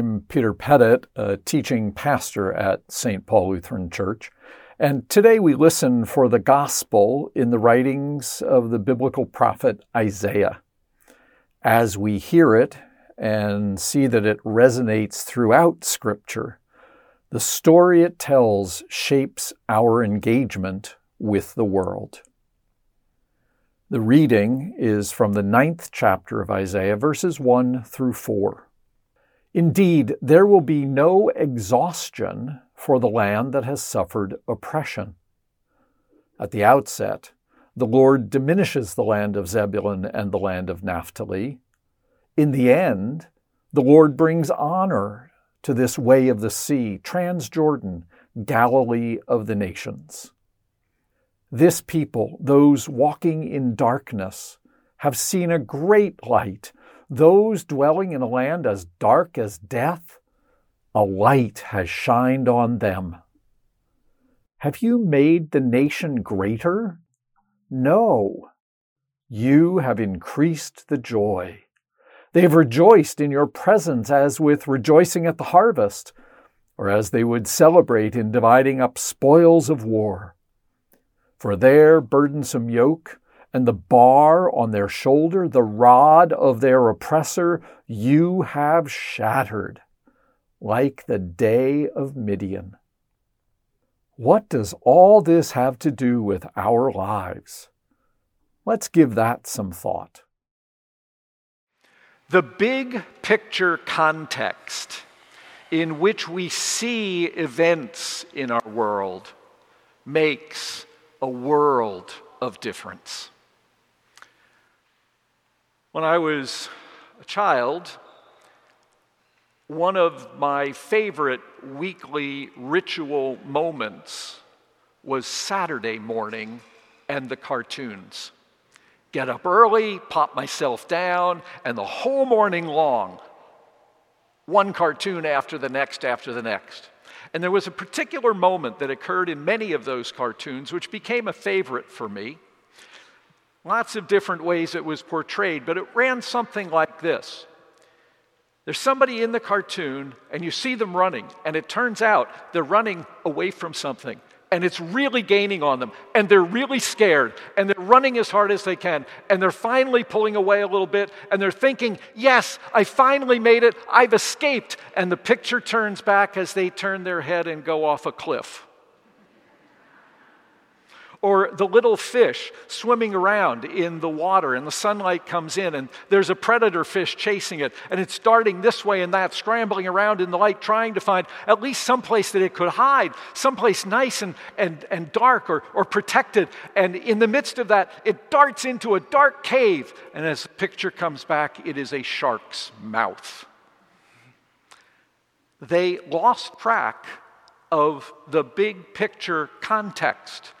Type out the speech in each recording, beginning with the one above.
I'm Peter Pettit, a teaching pastor at St. Paul Lutheran Church, and today we listen for the gospel in the writings of the biblical prophet Isaiah. As we hear it and see that it resonates throughout Scripture, the story it tells shapes our engagement with the world. The reading is from the ninth chapter of Isaiah, verses 1 through 4. Indeed, there will be no exhaustion for the land that has suffered oppression. At the outset, the Lord diminishes the land of Zebulun and the land of Naphtali. In the end, the Lord brings honor to this way of the sea, Transjordan, Galilee of the nations. This people, those walking in darkness, have seen a great light. Those dwelling in a land as dark as death, a light has shined on them. Have you made the nation greater? No. You have increased the joy. They have rejoiced in your presence as with rejoicing at the harvest, or as they would celebrate in dividing up spoils of war. For their burdensome yoke and the bar on their shoulder, the rod of their oppressor, you have shattered, like the day of Midian. What does all this have to do with our lives? Let's give that some thought. The big picture context in which we see events in our world makes a world of difference. When I was a child, one of my favorite weekly ritual moments was Saturday morning and the cartoons. Get up early, pop myself down, and the whole morning long, one cartoon after the next after the next. And there was a particular moment that occurred in many of those cartoons which became a favorite for me. Lots of different ways it was portrayed, but it ran something like this. There's somebody in the cartoon, and you see them running, and it turns out they're running away from something and it's really gaining on them, and they're really scared, and they're running as hard as they can, and they're finally pulling away a little bit, and they're thinking, Yes, I finally made it, I've escaped. And the picture turns back as they turn their head and go off a cliff or the little fish swimming around in the water and the sunlight comes in and there's a predator fish chasing it and it's darting this way and that scrambling around in the light trying to find at least some place that it could hide someplace nice and, and, and dark or, or protected. And in the midst of that it darts into a dark cave and as the picture comes back it is a shark's mouth. They lost track of the big picture context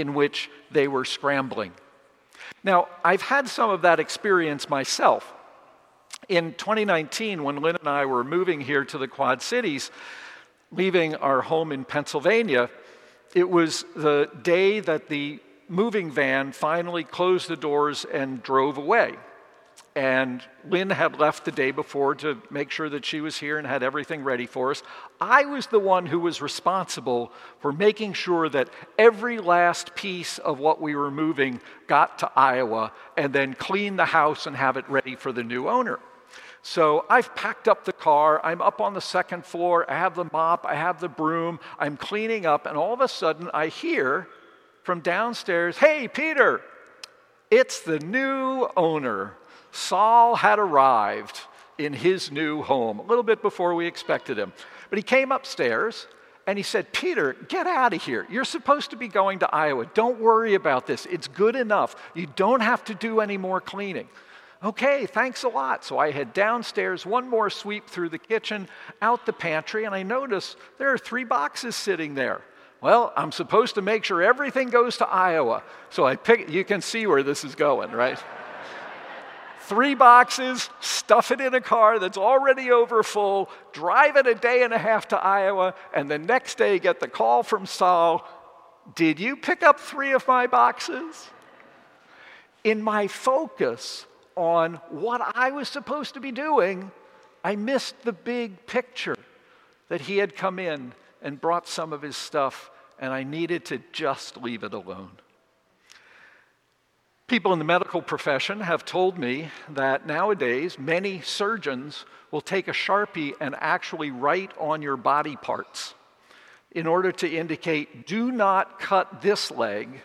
in which they were scrambling. Now, I've had some of that experience myself. In 2019, when Lynn and I were moving here to the Quad Cities, leaving our home in Pennsylvania, it was the day that the moving van finally closed the doors and drove away. And Lynn had left the day before to make sure that she was here and had everything ready for us. I was the one who was responsible for making sure that every last piece of what we were moving got to Iowa and then clean the house and have it ready for the new owner. So I've packed up the car. I'm up on the second floor. I have the mop. I have the broom. I'm cleaning up. And all of a sudden, I hear from downstairs, Hey, Peter, it's the new owner. Saul had arrived in his new home a little bit before we expected him. But he came upstairs and he said, Peter, get out of here. You're supposed to be going to Iowa. Don't worry about this. It's good enough. You don't have to do any more cleaning. Okay, thanks a lot. So I head downstairs, one more sweep through the kitchen, out the pantry, and I notice there are three boxes sitting there. Well, I'm supposed to make sure everything goes to Iowa. So I pick, you can see where this is going, right? Three boxes, stuff it in a car that's already over full, drive it a day and a half to Iowa, and the next day get the call from Saul Did you pick up three of my boxes? In my focus on what I was supposed to be doing, I missed the big picture that he had come in and brought some of his stuff, and I needed to just leave it alone. People in the medical profession have told me that nowadays many surgeons will take a sharpie and actually write on your body parts in order to indicate do not cut this leg.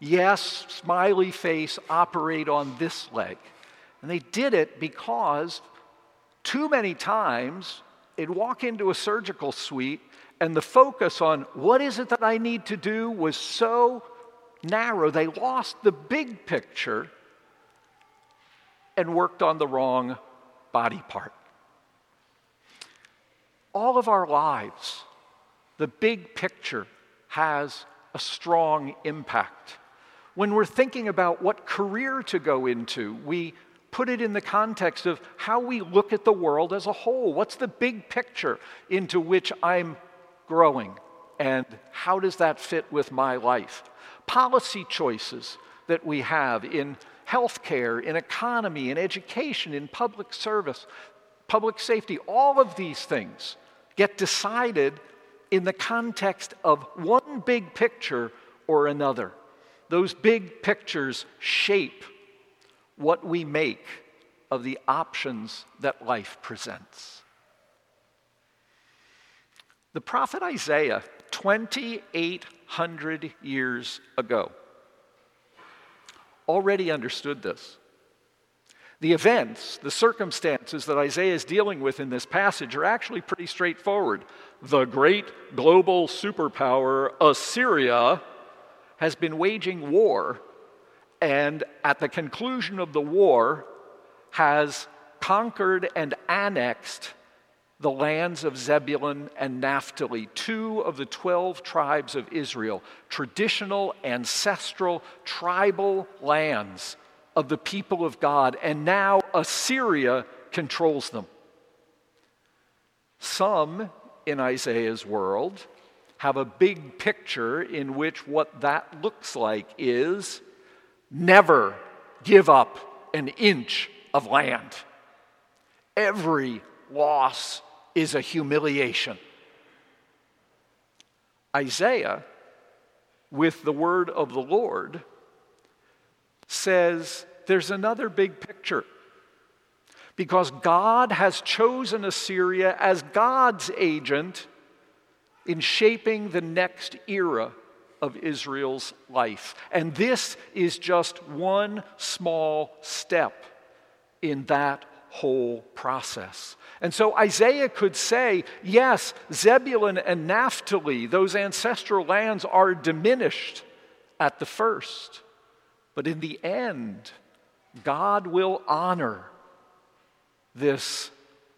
Yes, smiley face, operate on this leg. And they did it because too many times they'd walk into a surgical suite and the focus on what is it that I need to do was so narrow. They lost the big picture and worked on the wrong body part. All of our lives, the big picture has a strong impact. When we're thinking about what career to go into, we put it in the context of how we look at the world as a whole. What's the big picture into which I'm growing? And how does that fit with my life? policy choices that we have in healthcare, in economy, in education, in public service, public safety, all of these things get decided in the context of one big picture or another. Those big pictures shape what we make of the options that life presents. The prophet Isaiah 2,800 years ago. Already understood this. The events, the circumstances that Isaiah is dealing with in this passage are actually pretty straightforward. The great global superpower, Assyria, has been waging war, and at the conclusion of the war, has conquered and annexed the lands of Zebulun and Naphtali, two of the 12 tribes of Israel, traditional, ancestral, tribal lands of the people of God, and now Assyria controls them. Some in Isaiah's world have a big picture in which what that looks like is never give up an inch of land. Every loss is a humiliation. Isaiah, with the word of the Lord, says there's another big picture. Because God has chosen Assyria as God's agent in shaping the next era of Israel's life. And this is just one small step in that whole process. And so Isaiah could say, yes, Zebulun and Naphtali, those ancestral lands, are diminished at the first. But in the end, God will honor this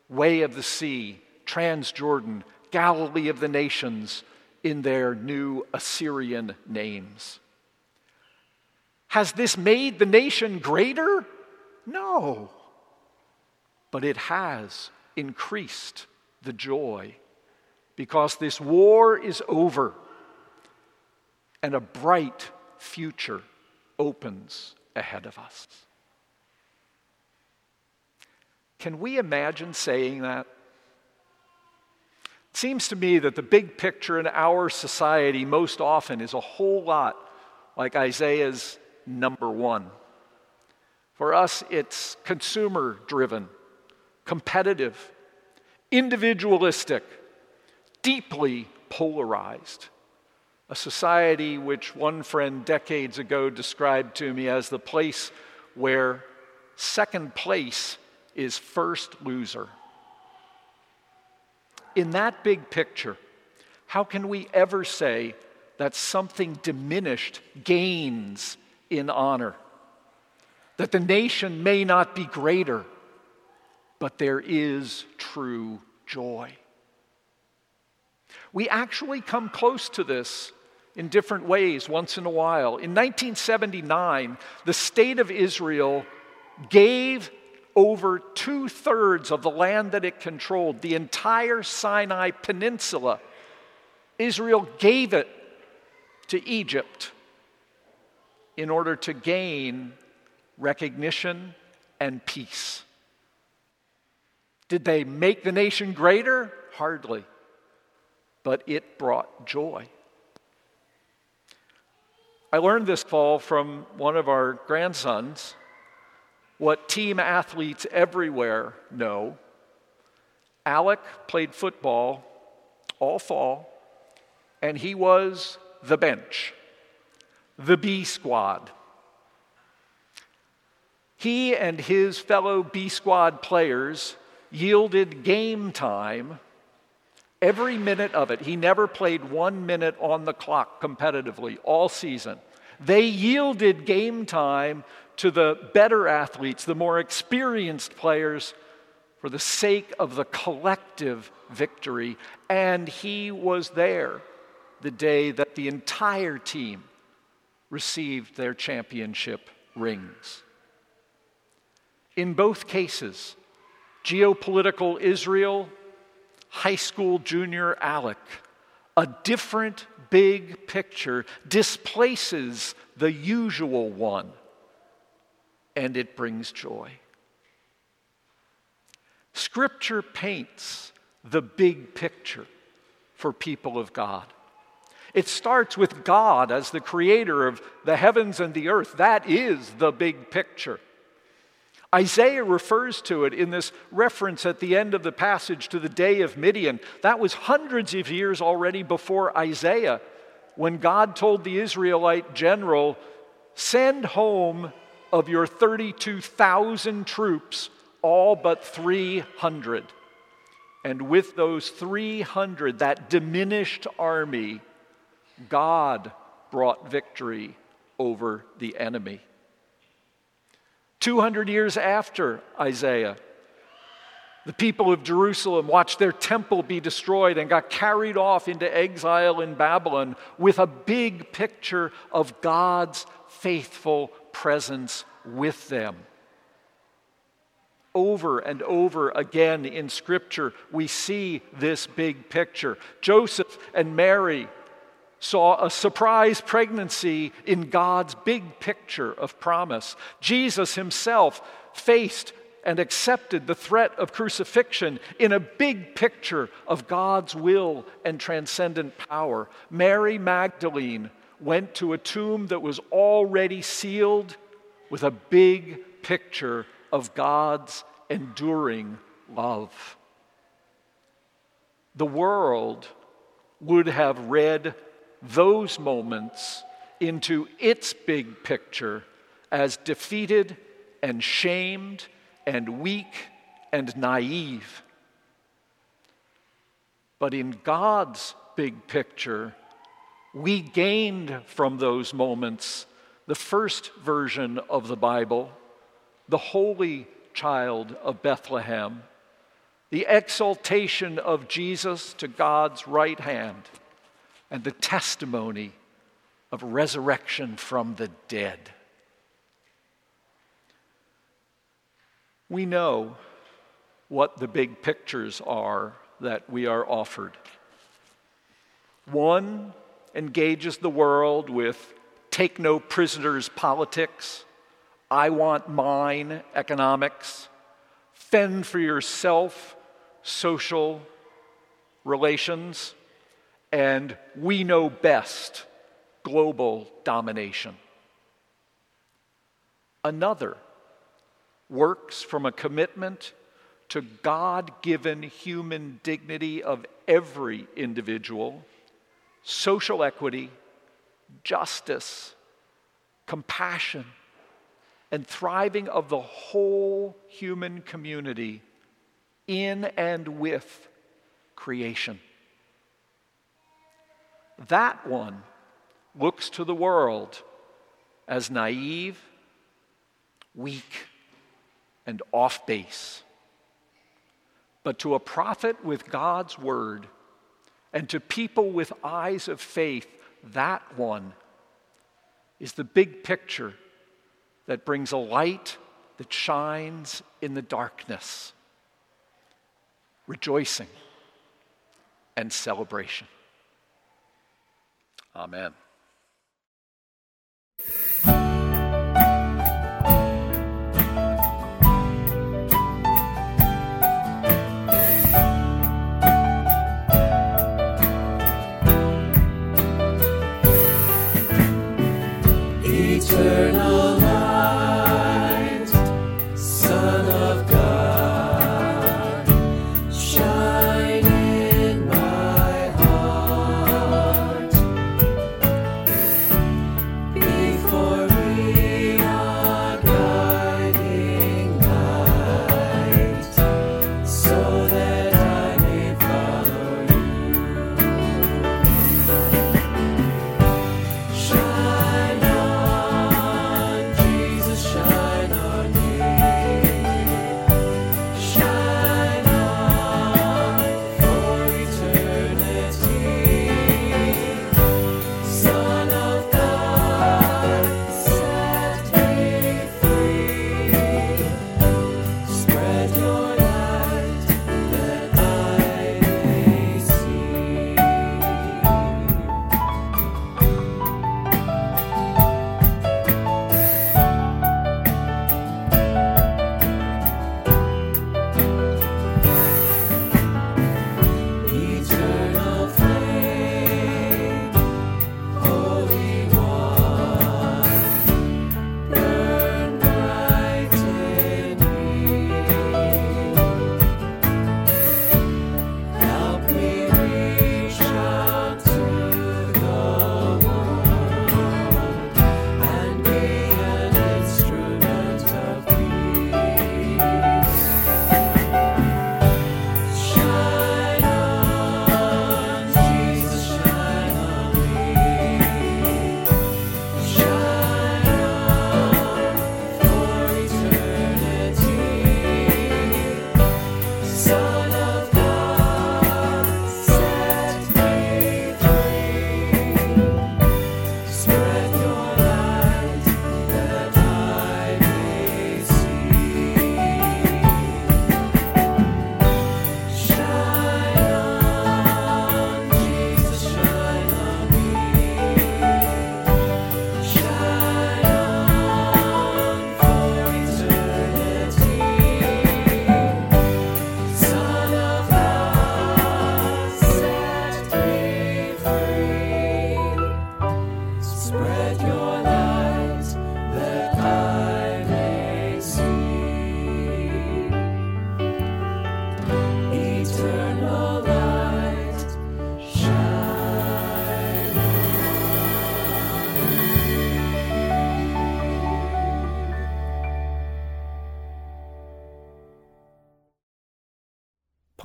way of the sea, Transjordan, Galilee of the nations, in their new Assyrian names. Has this made the nation greater? No. But it has increased the joy because this war is over and a bright future opens ahead of us. Can we imagine saying that? It seems to me that the big picture in our society most often is a whole lot like Isaiah's number one. For us, it's consumer driven, competitive, individualistic, deeply polarized. A society which one friend decades ago described to me as the place where second place is first loser. In that big picture, how can we ever say that something diminished gains in honor? That the nation may not be greater, but there is true joy. We actually come close to this in different ways once in a while. In 1979, the state of Israel gave over two thirds of the land that it controlled, the entire Sinai Peninsula. Israel gave it to Egypt in order to gain recognition and peace. Did they make the nation greater? Hardly. But it brought joy. I learned this fall from one of our grandsons what team athletes everywhere know. Alec played football all fall, and he was the bench, the B squad. He and his fellow B squad players yielded game time every minute of it. He never played one minute on the clock competitively all season. They yielded game time to the better athletes, the more experienced players, for the sake of the collective victory. And he was there the day that the entire team received their championship rings. In both cases, geopolitical Israel, high school junior Alec, a different big picture displaces the usual one and it brings joy. Scripture paints the big picture for people of God. It starts with God as the creator of the heavens and the earth. That is the big picture. Isaiah refers to it in this reference at the end of the passage to the day of Midian. That was hundreds of years already before Isaiah when God told the Israelite general, Send home of your 32,000 troops, all but 300. And with those 300, that diminished army, God brought victory over the enemy. 200 years after Isaiah, The people of Jerusalem watched their temple be destroyed and got carried off into exile in Babylon with a big picture of God's faithful presence with them. Over and over again in Scripture, we see this big picture. Joseph and Mary saw a surprise pregnancy in God's big picture of promise. Jesus himself faced and accepted the threat of crucifixion in a big picture of God's will and transcendent power. Mary Magdalene went to a tomb that was already sealed with a big picture of God's enduring love. The world would have read those moments into its big picture as defeated and shamed and weak and naive. But in God's big picture, we gained from those moments the first version of the Bible, the holy child of Bethlehem, the exaltation of Jesus to God's right hand and the testimony of resurrection from the dead. We know what the big pictures are that we are offered. One engages the world with take no prisoners politics, I want mine economics, fend for yourself social relations and we know best global domination. Another works from a commitment to God given human dignity of every individual, social equity, justice, compassion, and thriving of the whole human community in and with creation. That one looks to the world as naive, weak, and off base. But to a prophet with God's word and to people with eyes of faith, that one is the big picture that brings a light that shines in the darkness, rejoicing and celebration. Amen.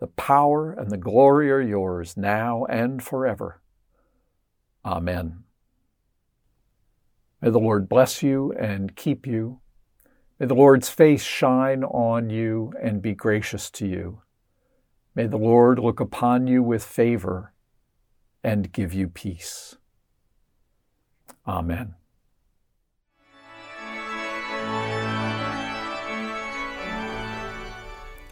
the power, and the glory are yours now and forever. Amen. May the Lord bless you and keep you. May the Lord's face shine on you and be gracious to you. May the Lord look upon you with favor and give you peace. Amen.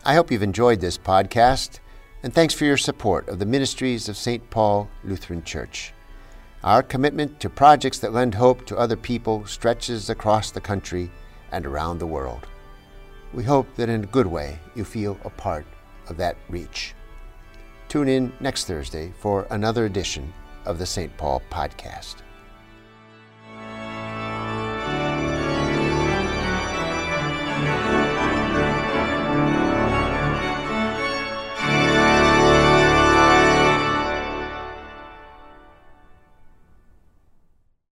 I hope you've enjoyed this podcast, and thanks for your support of the ministries of St. Paul Lutheran Church. Our commitment to projects that lend hope to other people stretches across the country and around the world. We hope that in a good way you feel a part of that reach. Tune in next Thursday for another edition of the St. Paul Podcast.